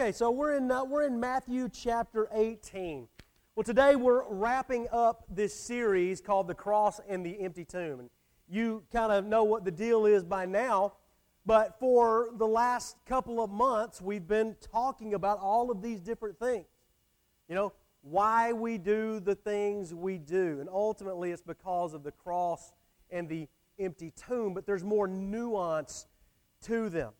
Okay, so we're in, uh, we're in Matthew chapter 18. Well, today we're wrapping up this series called The Cross and the Empty Tomb. And you kind of know what the deal is by now, but for the last couple of months, we've been talking about all of these different things. You know, why we do the things we do. And ultimately, it's because of the cross and the empty tomb, but there's more nuance to them.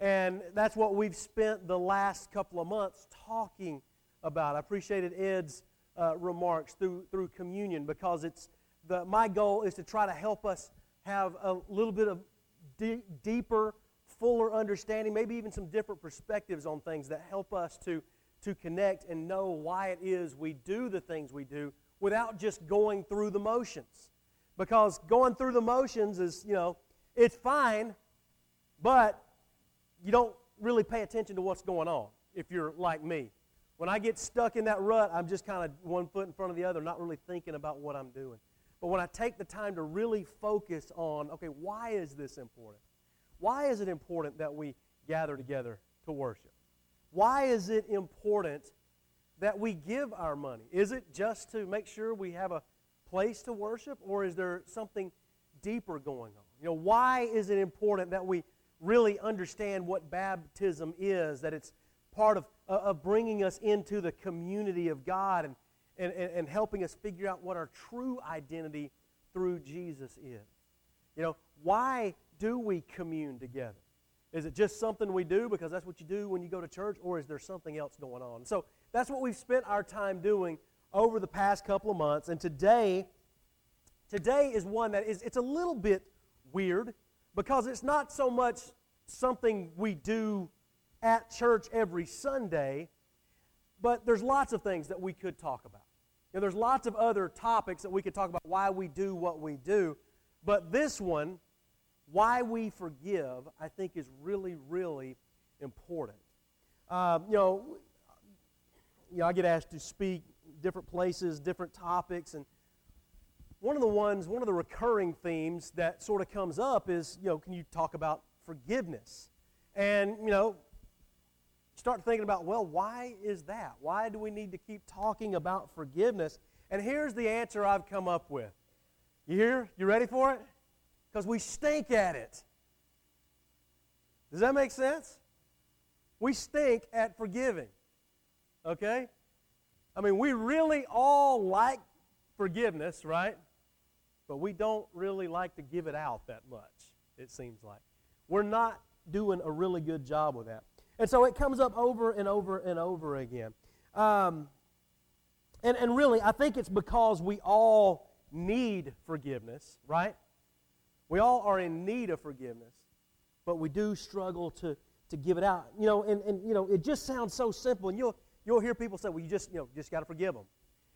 And that's what we've spent the last couple of months talking about. I appreciated Ed's uh, remarks through, through communion because it's the, my goal is to try to help us have a little bit of de- deeper, fuller understanding, maybe even some different perspectives on things that help us to, to connect and know why it is we do the things we do without just going through the motions. Because going through the motions is, you know, it's fine, but you don't really pay attention to what's going on if you're like me. When I get stuck in that rut, I'm just kind of one foot in front of the other, not really thinking about what I'm doing. But when I take the time to really focus on, okay, why is this important? Why is it important that we gather together to worship? Why is it important that we give our money? Is it just to make sure we have a place to worship, or is there something deeper going on? You know, why is it important that we really understand what baptism is, that it's part of, uh, of bringing us into the community of God and, and, and helping us figure out what our true identity through Jesus is. You know, why do we commune together? Is it just something we do because that's what you do when you go to church, or is there something else going on? So that's what we've spent our time doing over the past couple of months. And today, today is one that is it's a little bit weird because it's not so much something we do at church every Sunday, but there's lots of things that we could talk about. You know, there's lots of other topics that we could talk about why we do what we do, but this one, why we forgive, I think is really, really important. Um, you know, you know, I get asked to speak different places, different topics, and one of the ones, one of the recurring themes that sort of comes up is, you know, can you talk about forgiveness? And, you know, start thinking about, well, why is that? Why do we need to keep talking about forgiveness? And here's the answer I've come up with. You hear? You ready for it? Because we stink at it. Does that make sense? We stink at forgiving. Okay? I mean, we really all like forgiveness, right? But we don't really like to give it out that much, it seems like. We're not doing a really good job with that. And so it comes up over and over and over again. Um, and, and really, I think it's because we all need forgiveness, right? We all are in need of forgiveness, but we do struggle to, to give it out. You know, and, and you know, it just sounds so simple. And you'll, you'll hear people say, well, you just, you know, just got to forgive them.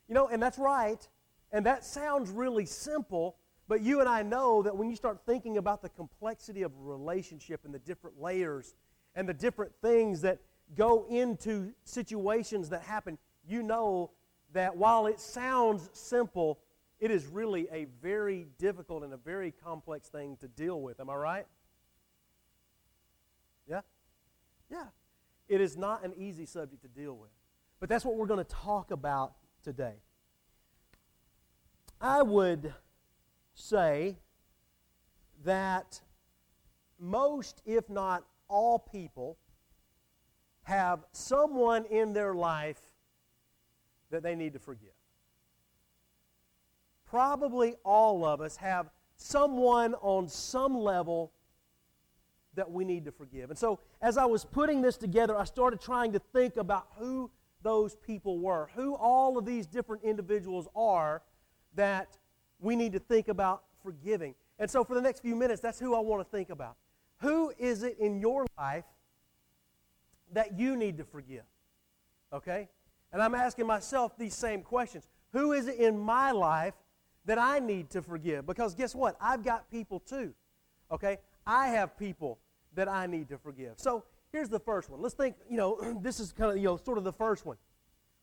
You know, and that's right. And that sounds really simple, but you and I know that when you start thinking about the complexity of a relationship and the different layers and the different things that go into situations that happen, you know that while it sounds simple, it is really a very difficult and a very complex thing to deal with. Am I right? Yeah? Yeah. It is not an easy subject to deal with. But that's what we're going to talk about today. I would say that most, if not all people, have someone in their life that they need to forgive. Probably all of us have someone on some level that we need to forgive. And so, as I was putting this together, I started trying to think about who those people were, who all of these different individuals are that we need to think about forgiving. And so, for the next few minutes, that's who I want to think about. Who is it in your life that you need to forgive? Okay? And I'm asking myself these same questions. Who is it in my life that I need to forgive? Because guess what? I've got people too. Okay? I have people that I need to forgive. So here's the first one. Let's think, you know, this is kind of, you know, sort of the first one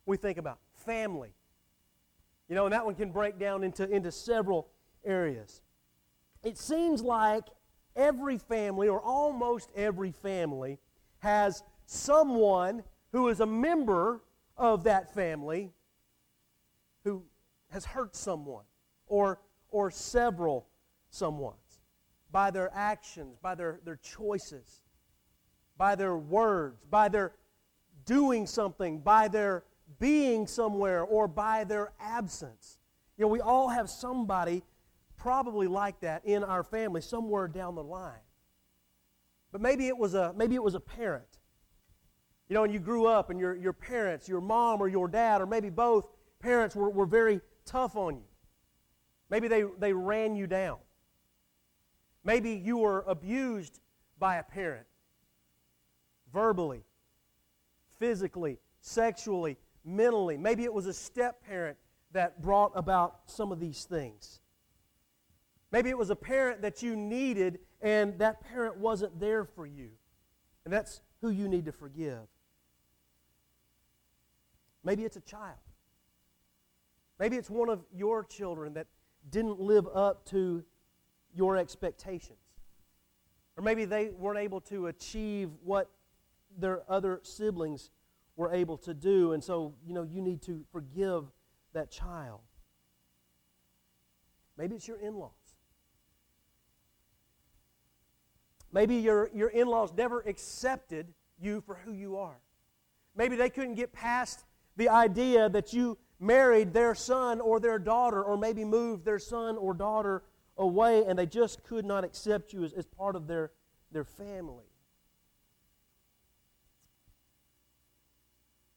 we think about family. You know, and that one can break down into, into several areas. It seems like every family, or almost every family, has someone who is a member of that family who has hurt someone or, or several someones by their actions, by their, their choices, by their words, by their doing something, by their being somewhere, or by their absence. You know, we all have somebody probably like that in our family somewhere down the line. But maybe it was a, maybe it was a parent. You know, and you grew up and your, your parents, your mom or your dad, or maybe both parents were, were very tough on you. Maybe they, they ran you down. Maybe you were abused by a parent verbally, physically, sexually, mentally. Maybe it was a step parent that brought about some of these things. Maybe it was a parent that you needed and that parent wasn't there for you. And that's who you need to forgive. Maybe it's a child. Maybe it's one of your children that didn't live up to your expectations. Or maybe they weren't able to achieve what their other siblings were able to do. And so, you know, you need to forgive that child. Maybe it's your in laws. Maybe your, your in laws never accepted you for who you are. Maybe they couldn't get past the idea that you married their son or their daughter, or maybe moved their son or daughter away, and they just could not accept you as, as part of their, their family.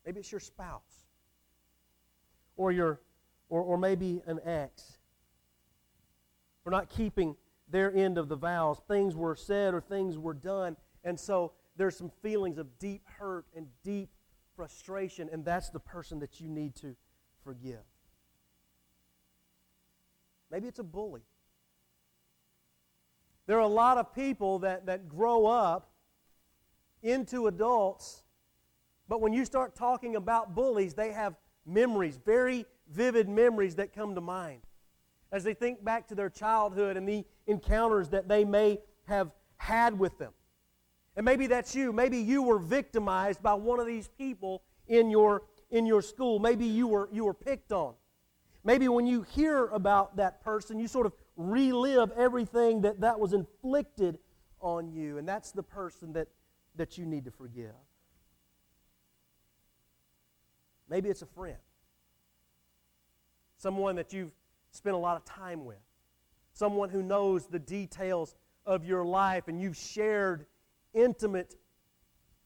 Maybe it's your spouse, or, your, or, or maybe an ex, for not keeping their end of the vows. Things were said or things were done, and so there's some feelings of deep hurt and deep frustration, and that's the person that you need to forgive. Maybe it's a bully. There are a lot of people that, that grow up into adults, but when you start talking about bullies, they have memories, very vivid memories that come to mind as they think back to their childhood and the encounters that they may have had with them. And maybe that's you. Maybe you were victimized by one of these people in your, in your school. Maybe you were, you were picked on. Maybe when you hear about that person, you sort of relive everything that, that was inflicted on you. And that's the person that, that you need to forgive. Maybe it's a friend, someone that you've spent a lot of time with, someone who knows the details of your life and you've shared intimate,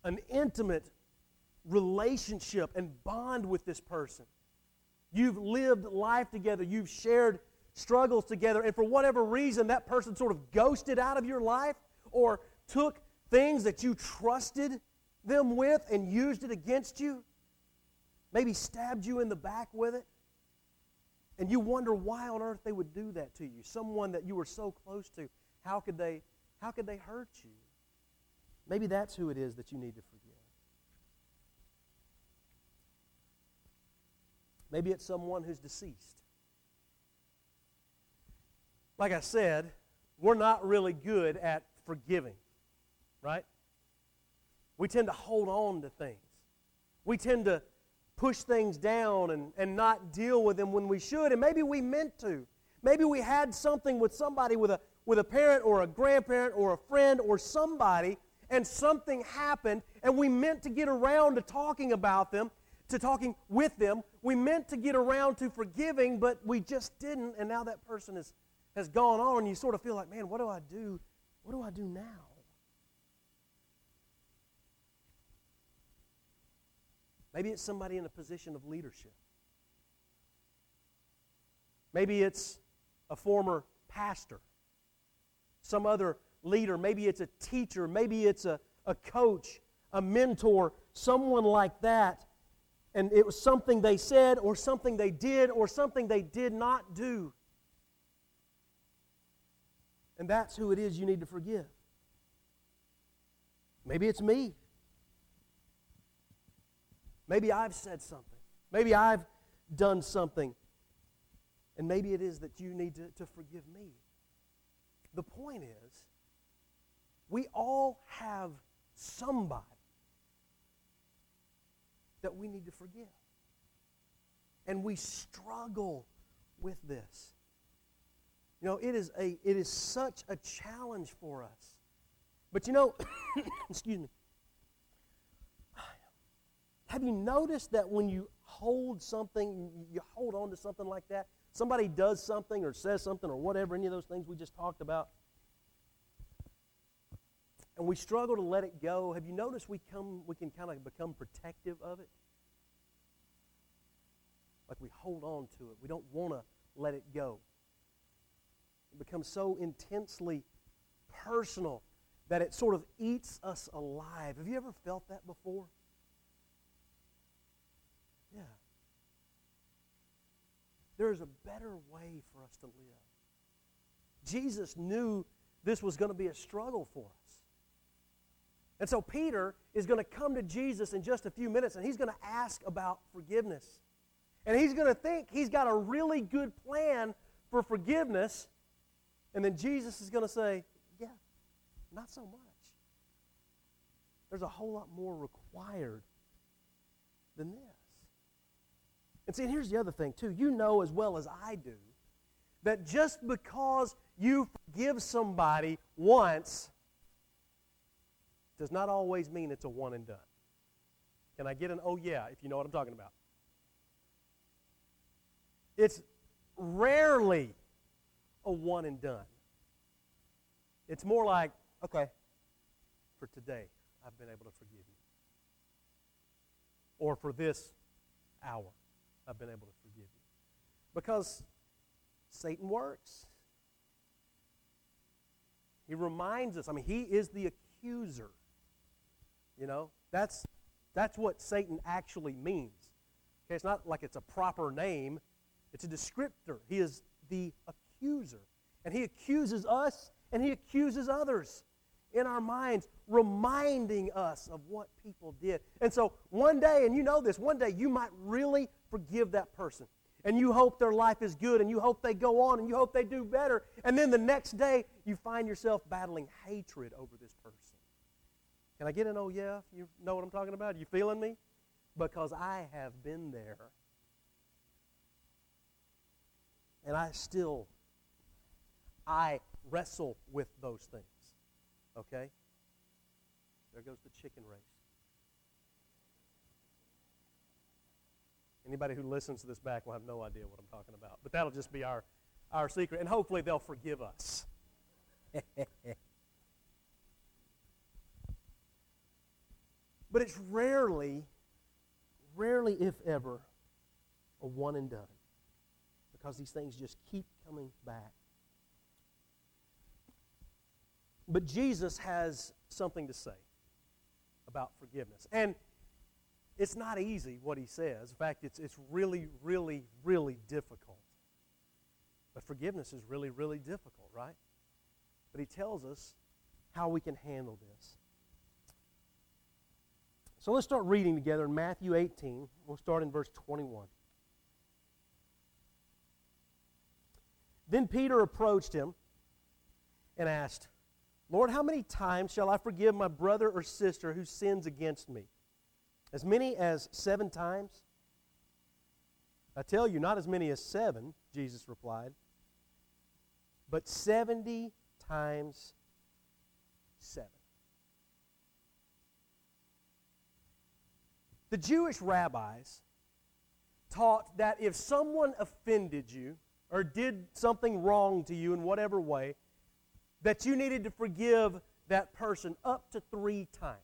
an intimate relationship and bond with this person. You've lived life together, you've shared struggles together, and for whatever reason, that person sort of ghosted out of your life or took things that you trusted them with and used it against you. Maybe stabbed you in the back with it. And you wonder why on earth they would do that to you. Someone that you were so close to. How could they, how could they hurt you? Maybe that's who it is that you need to forgive. Maybe it's someone who's deceased. Like I said, we're not really good at forgiving, right? We tend to hold on to things. We tend to push things down and, and not deal with them when we should, and maybe we meant to. Maybe we had something with somebody, with a, with a parent or a grandparent or a friend or somebody, and something happened, and we meant to get around to talking about them, to talking with them. We meant to get around to forgiving, but we just didn't, and now that person is, has gone on, and you sort of feel like, man, what do I do? What do I do now? Maybe it's somebody in a position of leadership. Maybe it's a former pastor, some other leader. Maybe it's a teacher. Maybe it's a, a coach, a mentor, someone like that. And it was something they said, or something they did, or something they did not do. And that's who it is you need to forgive. Maybe it's me. Maybe I've said something. Maybe I've done something. And maybe it is that you need to, to forgive me. The point is, we all have somebody that we need to forgive. And we struggle with this. You know, it is, a, it is such a challenge for us. But you know, excuse me, have you noticed that when you hold something, you hold on to something like that, somebody does something or says something or whatever, any of those things we just talked about, and we struggle to let it go, have you noticed we, come, we can kind of become protective of it? Like we hold on to it. We don't want to let it go. It becomes so intensely personal that it sort of eats us alive. Have you ever felt that before? Yeah. There is a better way for us to live. Jesus knew this was going to be a struggle for us. And so Peter is going to come to Jesus in just a few minutes and he's going to ask about forgiveness. And he's going to think he's got a really good plan for forgiveness. And then Jesus is going to say, Yeah, not so much. There's a whole lot more required than this. And see, here's the other thing, too. You know as well as I do that just because you forgive somebody once does not always mean it's a one and done. Can I get an oh yeah if you know what I'm talking about? It's rarely a one and done. It's more like, okay, for today, I've been able to forgive you. Or for this hour, I've been able to forgive you. Because Satan works. He reminds us, I mean, he is the accuser. You know, that's, that's what Satan actually means. Okay, it's not like it's a proper name, it's a descriptor. He is the accuser. And he accuses us and he accuses others in our minds, reminding us of what people did. And so one day, and you know this, one day you might really forgive that person. And you hope their life is good, and you hope they go on, and you hope they do better. And then the next day, you find yourself battling hatred over this person. Can I get an oh yeah? You know what I'm talking about? You feeling me? Because I have been there. And I still, I wrestle with those things. Okay? There goes the chicken race. Anybody who listens to this back will have no idea what I'm talking about. But that'll just be our, our secret. And hopefully they'll forgive us. But it's rarely, rarely, if ever, a one and done. Because these things just keep coming back. But Jesus has something to say about forgiveness. And it's not easy what he says. In fact, it's, it's really, really, really difficult. But forgiveness is really, really difficult, right? But he tells us how we can handle this. So let's start reading together in Matthew 18. We'll start in verse 21. Then Peter approached him and asked, Lord, how many times shall I forgive my brother or sister who sins against me? As many as seven times? I tell you, not as many as seven, Jesus replied, but 70 times seven. The Jewish rabbis taught that if someone offended you or did something wrong to you in whatever way, that you needed to forgive that person up to three times.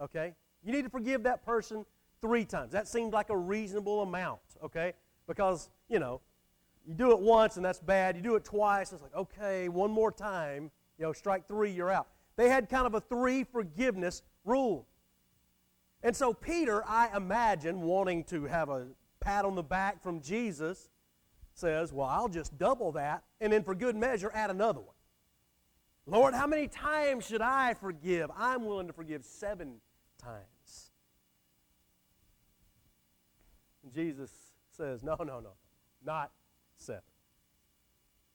Okay? You need to forgive that person three times. That seemed like a reasonable amount, okay? Because, you know, you do it once and that's bad. You do it twice, it's like, okay, one more time, you know, strike three, you're out. They had kind of a three forgiveness rule. And so Peter, I imagine, wanting to have a pat on the back from Jesus, says, Well, I'll just double that, and then for good measure, add another one. Lord, how many times should I forgive? I'm willing to forgive seven times. And Jesus says, No, no, no, not seven,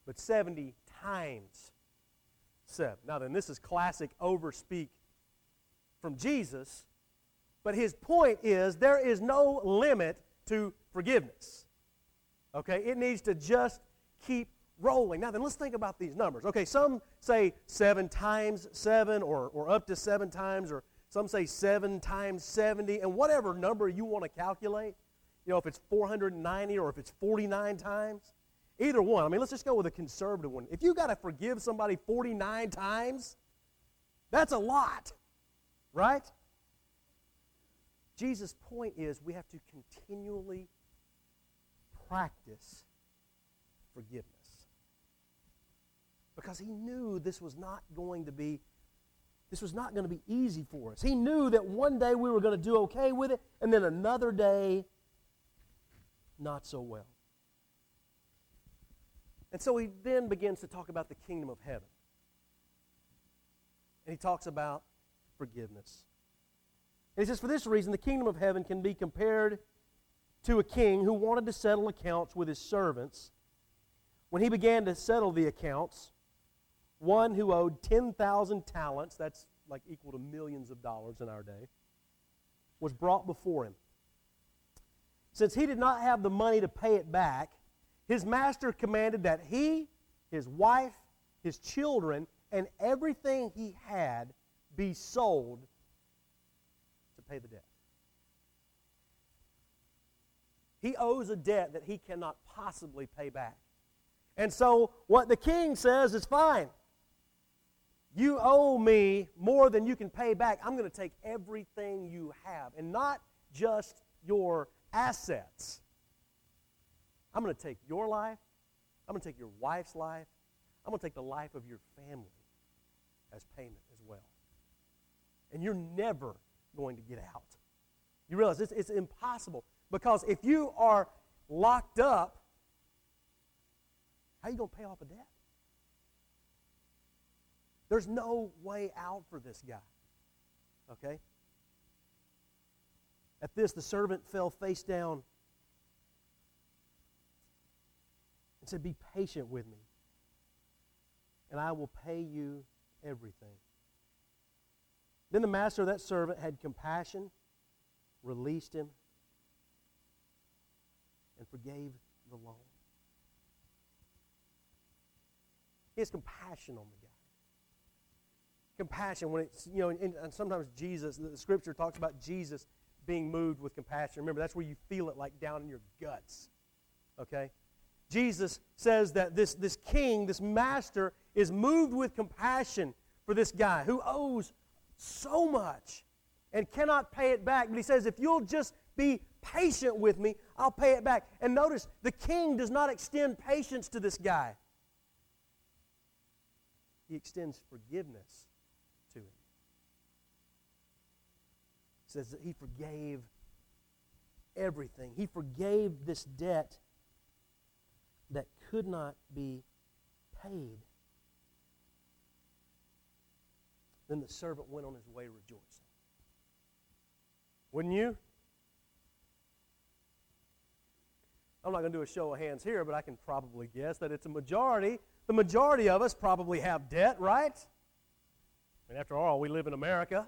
but 70 times seven. Now, then, this is classic overspeak from Jesus But his point is there is no limit to forgiveness. Okay? It needs to just keep rolling. Now then, let's think about these numbers. Okay, some say seven times seven or, or up to seven times, or some say seven times 70, and whatever number you want to calculate, you know, if it's 490 or if it's 49 times, either one. I mean, let's just go with a conservative one. If you got to forgive somebody 49 times, that's a lot, right? Jesus' point is we have to continually practice forgiveness. Because he knew this was not going to be this was not going to be easy for us. He knew that one day we were going to do okay with it, and then another day, not so well. And so he then begins to talk about the kingdom of heaven. And he talks about forgiveness. And he says, For this reason, the kingdom of heaven can be compared to a king who wanted to settle accounts with his servants. When he began to settle the accounts, one who owed 10,000 talents, that's like equal to millions of dollars in our day, was brought before him. Since he did not have the money to pay it back, his master commanded that he, his wife, his children, and everything he had be sold to pay the debt. He owes a debt that he cannot possibly pay back. And so, what the king says is fine. You owe me more than you can pay back. I'm going to take everything you have, and not just your assets. I'm going to take your life. I'm going to take your wife's life. I'm going to take the life of your family as payment as well. And you're never going to get out. You realize it's, it's impossible because if you are locked up, how are you going to pay off a debt? There's no way out for this guy. Okay? At this, the servant fell face down and said, Be patient with me, and I will pay you everything. Then the master of that servant had compassion, released him, and forgave the loan. He has compassion on the guy. Compassion when it's, you know, and, and sometimes Jesus, the scripture talks about Jesus being moved with compassion. Remember, that's where you feel it like down in your guts. Okay? Jesus says that this, this king, this master, is moved with compassion for this guy who owes so much and cannot pay it back. But he says, if you'll just be patient with me, I'll pay it back. And notice, the king does not extend patience to this guy, he extends forgiveness to him. He says that he forgave everything, he forgave this debt that could not be paid. Then the servant went on his way rejoicing. Wouldn't you? I'm not going to do a show of hands here, but I can probably guess that it's a majority. The majority of us probably have debt, right? And after all, we live in America.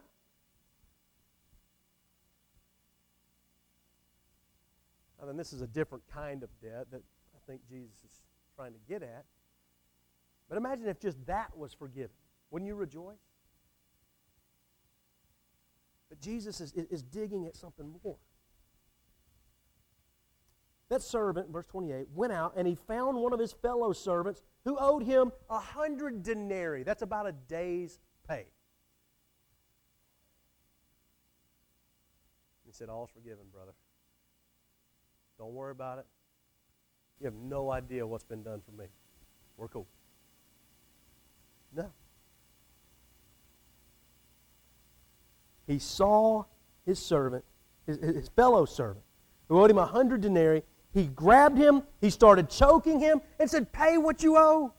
I mean, this is a different kind of debt that I think Jesus is trying to get at. But imagine if just that was forgiven. Wouldn't you rejoice? But Jesus is, is digging at something more. That servant, verse 28, went out and he found one of his fellow servants who owed him a hundred denarii. That's about a day's pay. He said, All's forgiven, brother. Don't worry about it. You have no idea what's been done for me. We're cool. No. he saw his servant, his, his fellow servant, who owed him a hundred denarii. He grabbed him, he started choking him, and said, Pay what you owe.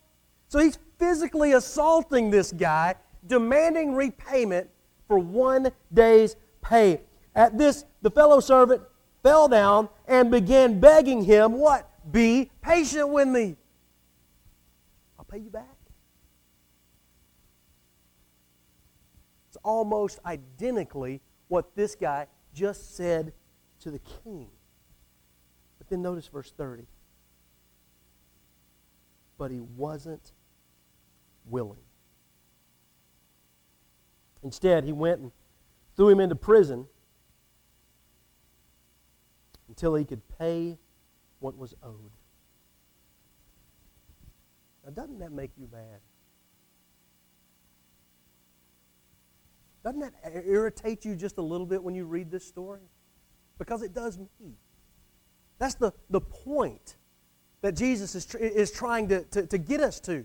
So he's physically assaulting this guy, demanding repayment for one day's pay. At this, the fellow servant fell down and began begging him, What? Be patient with me. I'll pay you back. It's almost identically what this guy just said to the king. But then notice verse 30. But he wasn't willing. Instead, he went and threw him into prison until he could pay what was owed. Now, doesn't that make you mad? Doesn't that irritate you just a little bit when you read this story? Because it does me. That's the, the point that Jesus is, tr- is trying to, to, to get us to.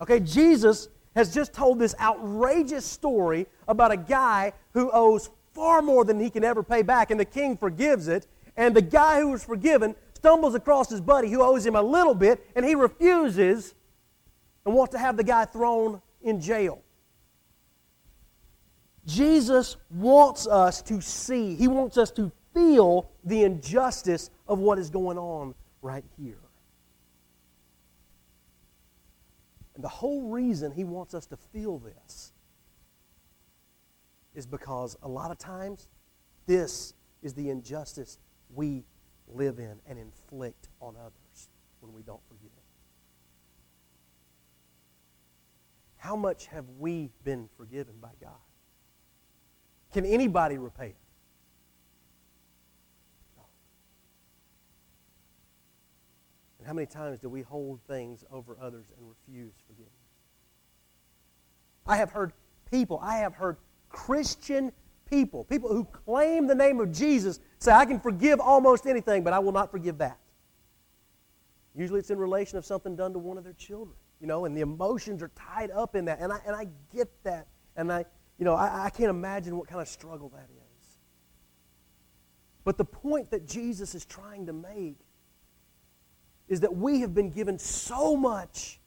Okay, Jesus has just told this outrageous story about a guy who owes far more than he can ever pay back, and the king forgives it. And the guy who was forgiven stumbles across his buddy who owes him a little bit, and he refuses and wants to have the guy thrown in jail. Jesus wants us to see, he wants us to feel the injustice of what is going on right here. And the whole reason he wants us to feel this is because a lot of times this is the injustice we live in and inflict on others when we don't forgive. How much have we been forgiven by God? Can anybody repay it? No. And how many times do we hold things over others and refuse forgiveness? I have heard people, I have heard Christian people, people who claim the name of Jesus, say, I can forgive almost anything, but I will not forgive that. Usually it's in relation of something done to one of their children, you know, and the emotions are tied up in that. And I, and I get that. And I, you know, I, I can't imagine what kind of struggle that is. But the point that Jesus is trying to make is that we have been given so much,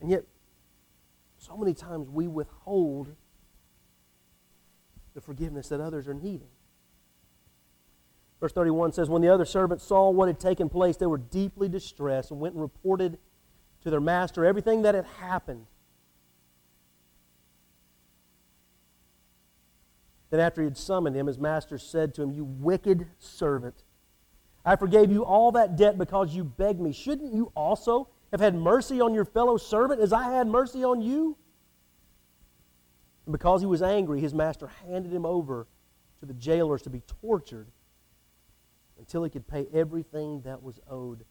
and yet so many times we withhold the forgiveness that others are needing. Verse 31 says, When the other servants saw what had taken place, they were deeply distressed and went and reported to their master everything that had happened. Then, after he had summoned him, his master said to him, You wicked servant, I forgave you all that debt because you begged me. Shouldn't you also have had mercy on your fellow servant as I had mercy on you? And because he was angry, his master handed him over to the jailers to be tortured until he could pay everything that was owed.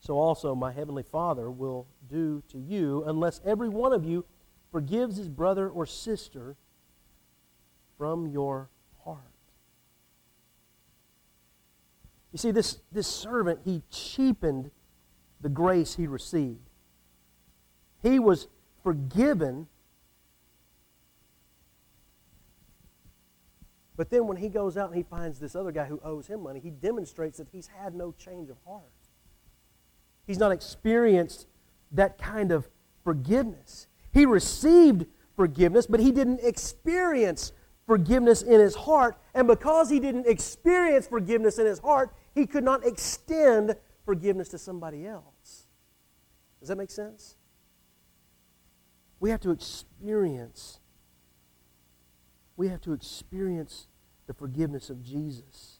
So also my heavenly Father will do to you unless every one of you forgives his brother or sister from your heart. You see, this, this servant, he cheapened the grace he received. He was forgiven. But then when he goes out and he finds this other guy who owes him money, he demonstrates that he's had no change of heart. He's not experienced that kind of forgiveness. He received forgiveness, but he didn't experience forgiveness in his heart. And because he didn't experience forgiveness in his heart, he could not extend forgiveness to somebody else. Does that make sense? We have to experience we have to experience the forgiveness of Jesus.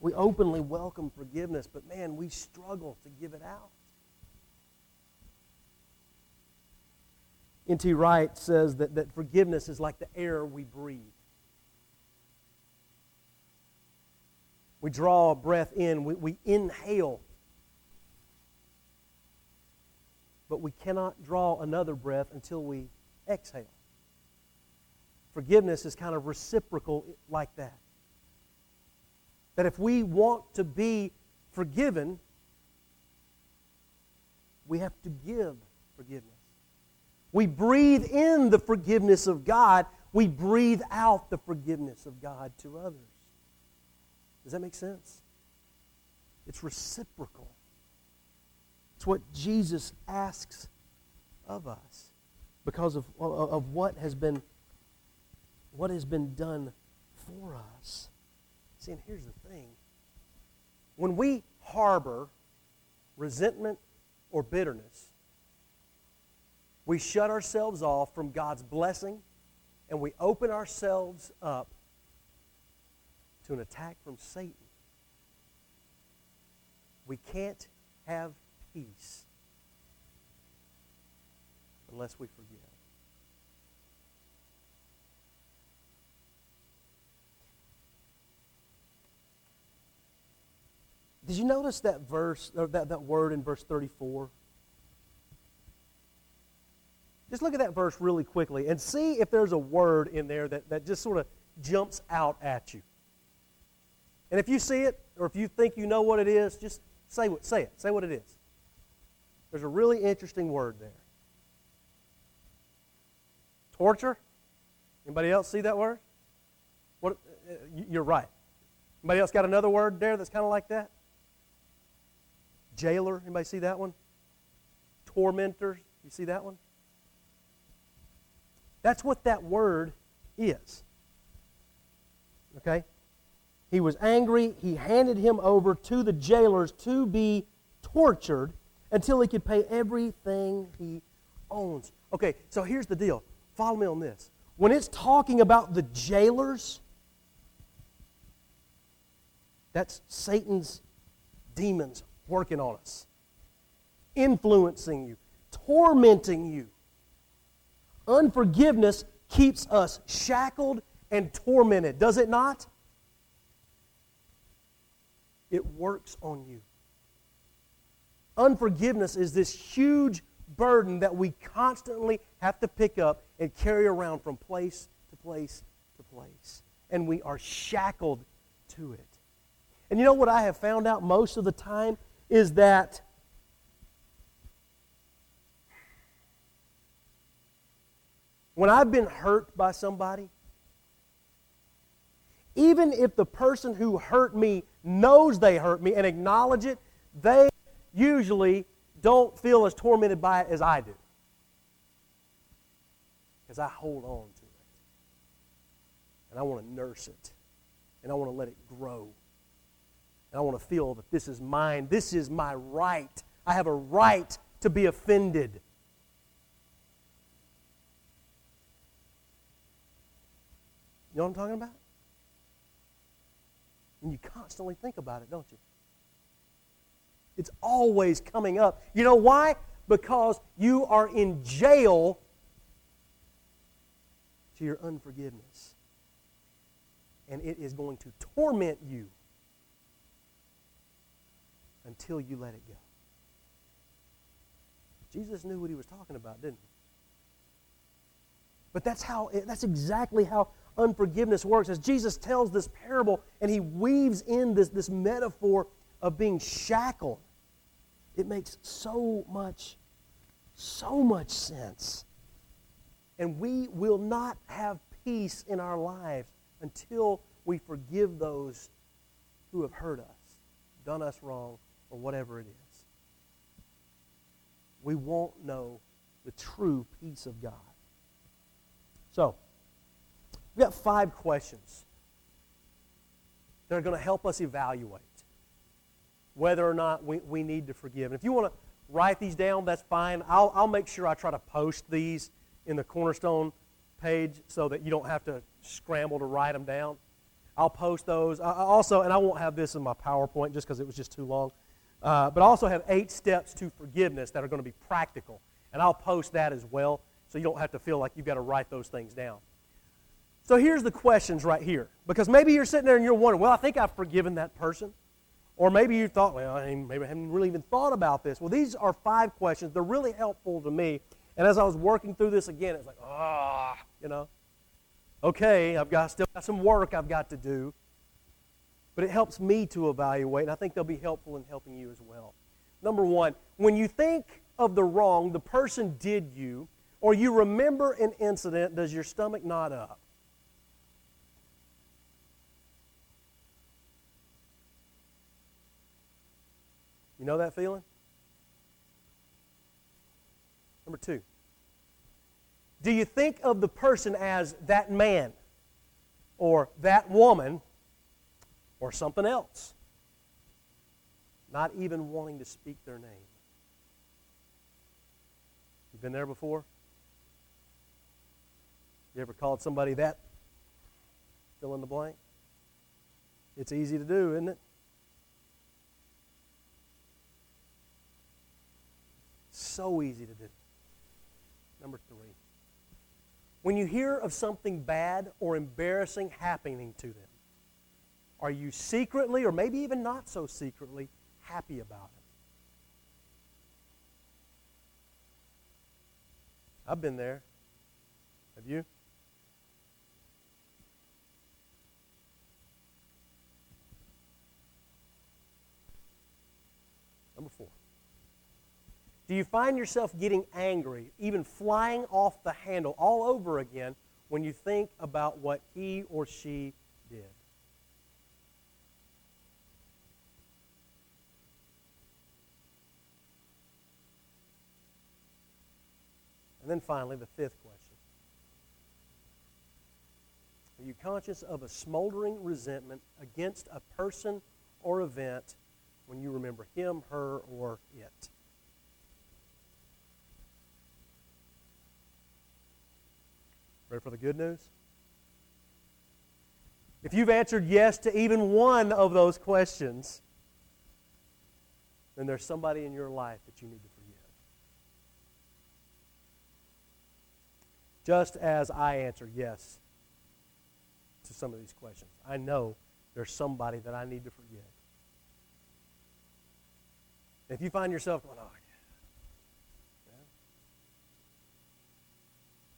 We openly welcome forgiveness, but man, we struggle to give it out. N.T. Wright says that, that forgiveness is like the air we breathe. We draw a breath in, we, we inhale, but we cannot draw another breath until we exhale. Forgiveness is kind of reciprocal like that. That if we want to be forgiven, we have to give forgiveness. We breathe in the forgiveness of God, we breathe out the forgiveness of God to others. Does that make sense? It's reciprocal. It's what Jesus asks of us because of, of, what has been what has been done for us. See, and here's the thing. When we harbor resentment or bitterness, we shut ourselves off from God's blessing and we open ourselves up to an attack from Satan. We can't have peace unless we forgive. Did you notice that verse, or that, that word in verse 34? Just look at that verse really quickly and see if there's a word in there that, that just sort of jumps out at you. And if you see it, or if you think you know what it is, just say, what, say it. Say what it is. There's a really interesting word there. Torture? Anybody else see that word? What, uh, you're right. Anybody else got another word there that's kind of like that? Jailer. Anybody see that one? Tormentors. You see that one? That's what that word is. Okay? He was angry. He handed him over to the jailers to be tortured until he could pay everything he owns. Okay, so here's the deal. Follow me on this. When it's talking about the jailers, that's Satan's demons working on us, influencing you, tormenting you. Unforgiveness keeps us shackled and tormented, does it not? It works on you. Unforgiveness is this huge burden that we constantly have to pick up and carry around from place to place to place. And we are shackled to it. And you know what I have found out most of the time is that when I've been hurt by somebody, even if the person who hurt me knows they hurt me and acknowledge it, they usually don't feel as tormented by it as I do. Because I hold on to it. And I want to nurse it. And I want to let it grow. And I want to feel that this is mine. This is my right. I have a right to be offended. You know what I'm talking about? And you constantly think about it, don't you? It's always coming up. You know why? Because you are in jail to your unforgiveness. And it is going to torment you until you let it go. Jesus knew what he was talking about, didn't he? But that's how that's exactly how unforgiveness works. As Jesus tells this parable and he weaves in this, this metaphor of being shackled, it makes so much, so much sense. And we will not have peace in our lives until we forgive those who have hurt us, done us wrong, or whatever it is. We won't know the true peace of God. So, We've got five questions that are going to help us evaluate whether or not we, we need to forgive. And if you want to write these down, that's fine. I'll, I'll make sure I try to post these in the Cornerstone page so that you don't have to scramble to write them down. I'll post those. I also, and I won't have this in my PowerPoint just because it was just too long, uh, but I also have eight steps to forgiveness that are going to be practical. And I'll post that as well so you don't have to feel like you've got to write those things down. So here's the questions right here. Because maybe you're sitting there and you're wondering, well, I think I've forgiven that person. Or maybe you thought, well, I maybe I haven't really even thought about this. Well, these are five questions. They're really helpful to me. And as I was working through this again, it's like, ah, you know, okay, I've got still got some work I've got to do. But it helps me to evaluate, and I think they'll be helpful in helping you as well. Number one, when you think of the wrong the person did you, or you remember an incident, does your stomach knot up? You know that feeling? Number two, do you think of the person as that man or that woman or something else? Not even wanting to speak their name. You've been there before? You ever called somebody that? Fill in the blank. It's easy to do, isn't it? So easy to do. Number three. When you hear of something bad or embarrassing happening to them, are you secretly, or maybe even not so secretly, happy about it? I've been there. Have you? Number four. Do you find yourself getting angry, even flying off the handle all over again when you think about what he or she did? And then finally, the fifth question Are you conscious of a smoldering resentment against a person or event when you remember him, her, or it? Ready for the good news? If you've answered yes to even one of those questions, then there's somebody in your life that you need to forgive. Just as I answer yes to some of these questions, I know there's somebody that I need to forgive. If you find yourself going, oh, yeah,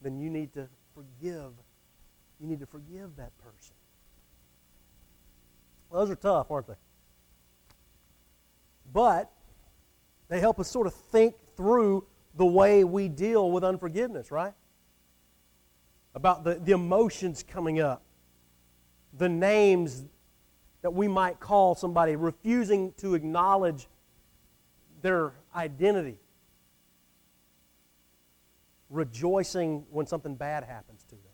then you need to forgive. You need to forgive that person. Well, those are tough, aren't they? But they help us sort of think through the way we deal with unforgiveness, right? About the, the emotions coming up, the names that we might call somebody, refusing to acknowledge their identity rejoicing when something bad happens to them.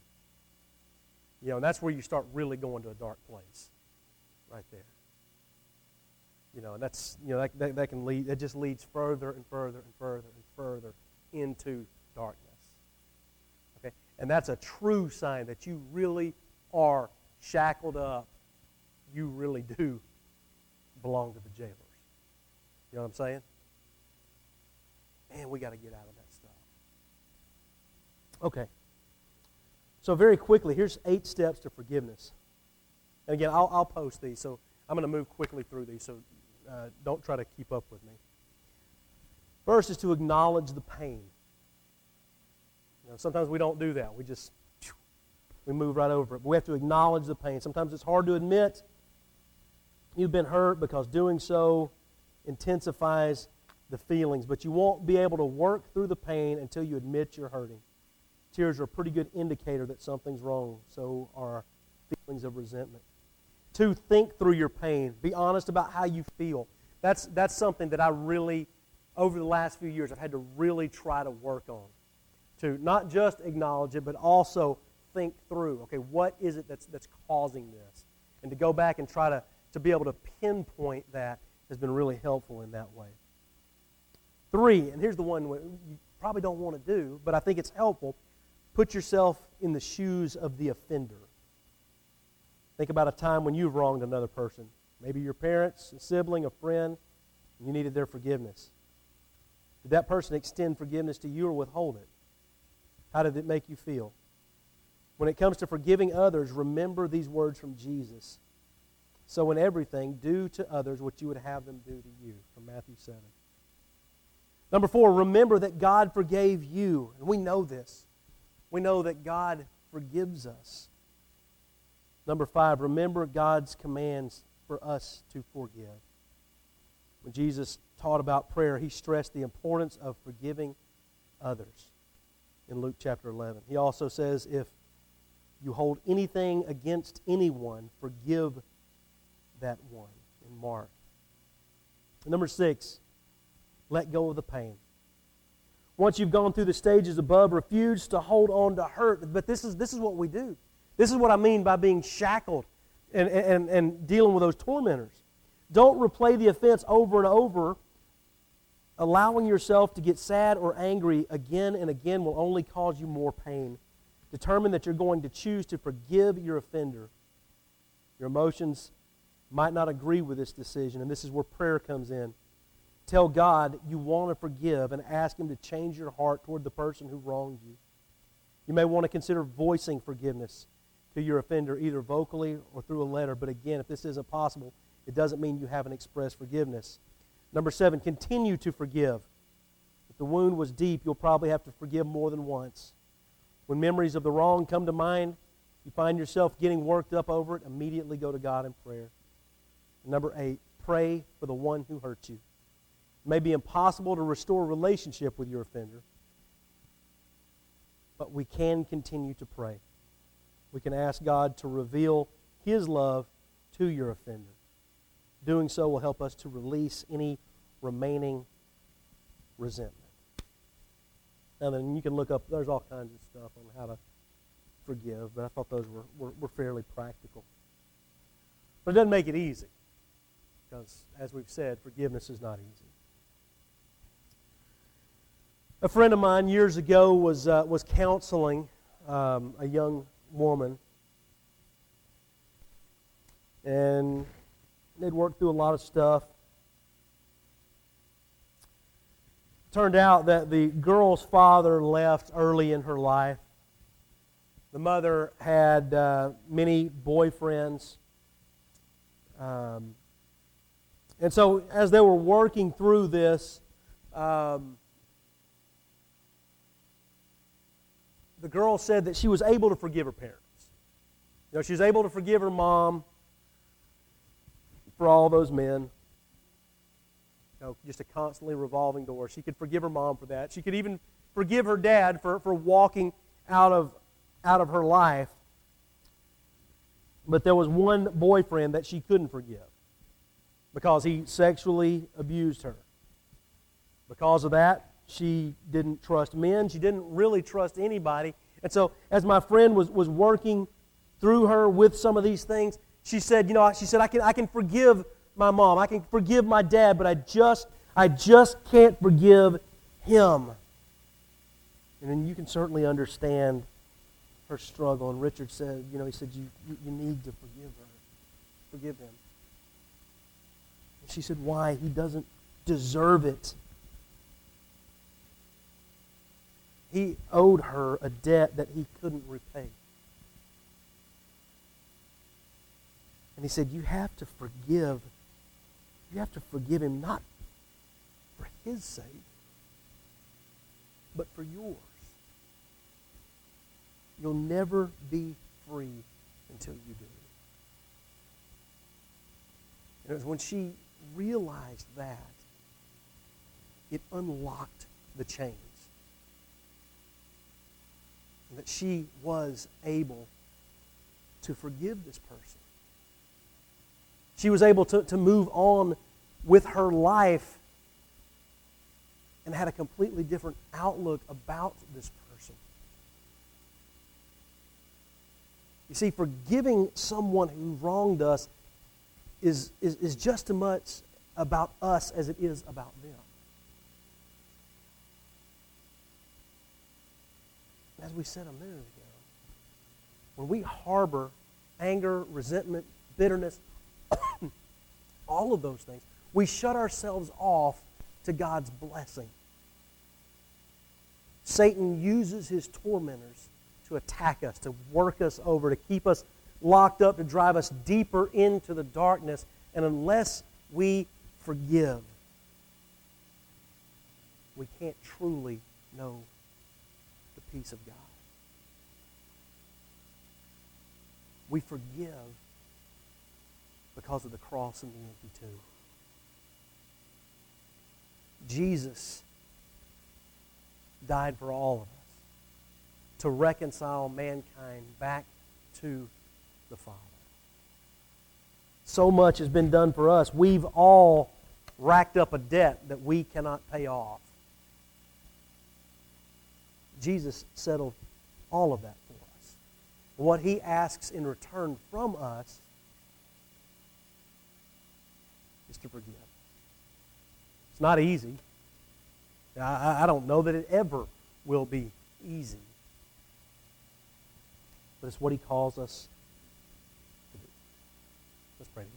You know, and that's where you start really going to a dark place, right there. You know, and that's, you know, that, that, that can lead, it just leads further and further and further and further into darkness. Okay? And that's a true sign that you really are shackled up. You really do belong to the jailers. You know what I'm saying? Man, we got to get out of that. Okay. So, very quickly, here's eight steps to forgiveness. And again, I'll, I'll post these, so I'm going to move quickly through these, so uh, don't try to keep up with me. First is to acknowledge the pain. You know, sometimes we don't do that. We just we move right over it. But we have to acknowledge the pain. Sometimes it's hard to admit you've been hurt because doing so intensifies the feelings. But you won't be able to work through the pain until you admit you're hurting. Tears are a pretty good indicator that something's wrong. So are feelings of resentment. Two, think through your pain. Be honest about how you feel. That's, that's something that I really, over the last few years, I've had to really try to work on. To not just acknowledge it, but also think through, okay, what is it that's, that's causing this? And to go back and try to, to be able to pinpoint that has been really helpful in that way. Three, and here's the one you probably don't want to do, but I think it's helpful, Put yourself in the shoes of the offender. Think about a time when you've wronged another person. Maybe your parents, a sibling, a friend, and you needed their forgiveness. Did that person extend forgiveness to you or withhold it? How did it make you feel? When it comes to forgiving others, remember these words from Jesus. So, in everything, do to others what you would have them do to you, from Matthew 7. Number four, remember that God forgave you. And we know this we know that God forgives us. Number five, remember God's commands for us to forgive. When Jesus taught about prayer, he stressed the importance of forgiving others in Luke chapter 11. He also says, if you hold anything against anyone, forgive that one in Mark. number six, let go of the pain once you've gone through the stages above, refuse to hold on to hurt. But this is, this is what we do. This is what I mean by being shackled and, and, and dealing with those tormentors. Don't replay the offense over and over. Allowing yourself to get sad or angry again and again will only cause you more pain. Determine that you're going to choose to forgive your offender. Your emotions might not agree with this decision, and this is where prayer comes in. Tell God you want to forgive and ask Him to change your heart toward the person who wronged you. You may want to consider voicing forgiveness to your offender, either vocally or through a letter. But again, if this isn't possible, it doesn't mean you haven't expressed forgiveness. Number seven, continue to forgive. If the wound was deep, you'll probably have to forgive more than once. When memories of the wrong come to mind, you find yourself getting worked up over it, immediately go to God in prayer. Number eight, pray for the one who hurt you. It may be impossible to restore relationship with your offender, but we can continue to pray. We can ask God to reveal His love to your offender. Doing so will help us to release any remaining resentment. Now, then you can look up, there's all kinds of stuff on how to forgive, but I thought those were, were, were fairly practical. But it doesn't make it easy, because as we've said, forgiveness is not easy. A friend of mine years ago was, uh, was counseling um, a young woman, and they'd worked through a lot of stuff. Turned out that the girl's father left early in her life. The mother had uh, many boyfriends. Um, and so, as they were working through this, um, the girl said that she was able to forgive her parents. You know, she was able to forgive her mom for all those men. You know, just a constantly revolving door. She could forgive her mom for that. She could even forgive her dad for, for walking out of, out of her life. But there was one boyfriend that she couldn't forgive because he sexually abused her. Because of that, she didn't trust men. She didn't really trust anybody. And so, as my friend was, was working through her with some of these things, she said, You know, she said, I can, I can forgive my mom. I can forgive my dad, but I just, I just can't forgive him. And then you can certainly understand her struggle. And Richard said, You know, he said, You, you, need to forgive her. Forgive him. And she said, Why? He doesn't deserve it. He owed her a debt that he couldn't repay. And he said, You have to forgive. You have to forgive him not for his sake, but for yours. You'll never be free until you do. And it was when she realized that, it unlocked the chains and that she was able to forgive this person. She was able to, to move on with her life and had a completely different outlook about this person. You see, forgiving someone who wronged us is, is, is just as much about us as it is about them. As we said a minute ago, when we harbor anger, resentment, bitterness, all of those things, we shut ourselves off to God's blessing. Satan uses his tormentors to attack us, to work us over, to keep us locked up, to drive us deeper into the darkness. And unless we forgive, we can't truly know peace of God. We forgive because of the cross and the empty tomb. Jesus died for all of us to reconcile mankind back to the Father. So much has been done for us. We've all racked up a debt that we cannot pay off. Jesus settled all of that for us. What he asks in return from us is to forgive. It's not easy. I, I don't know that it ever will be easy. but it's what He calls us to do. Let's pray together.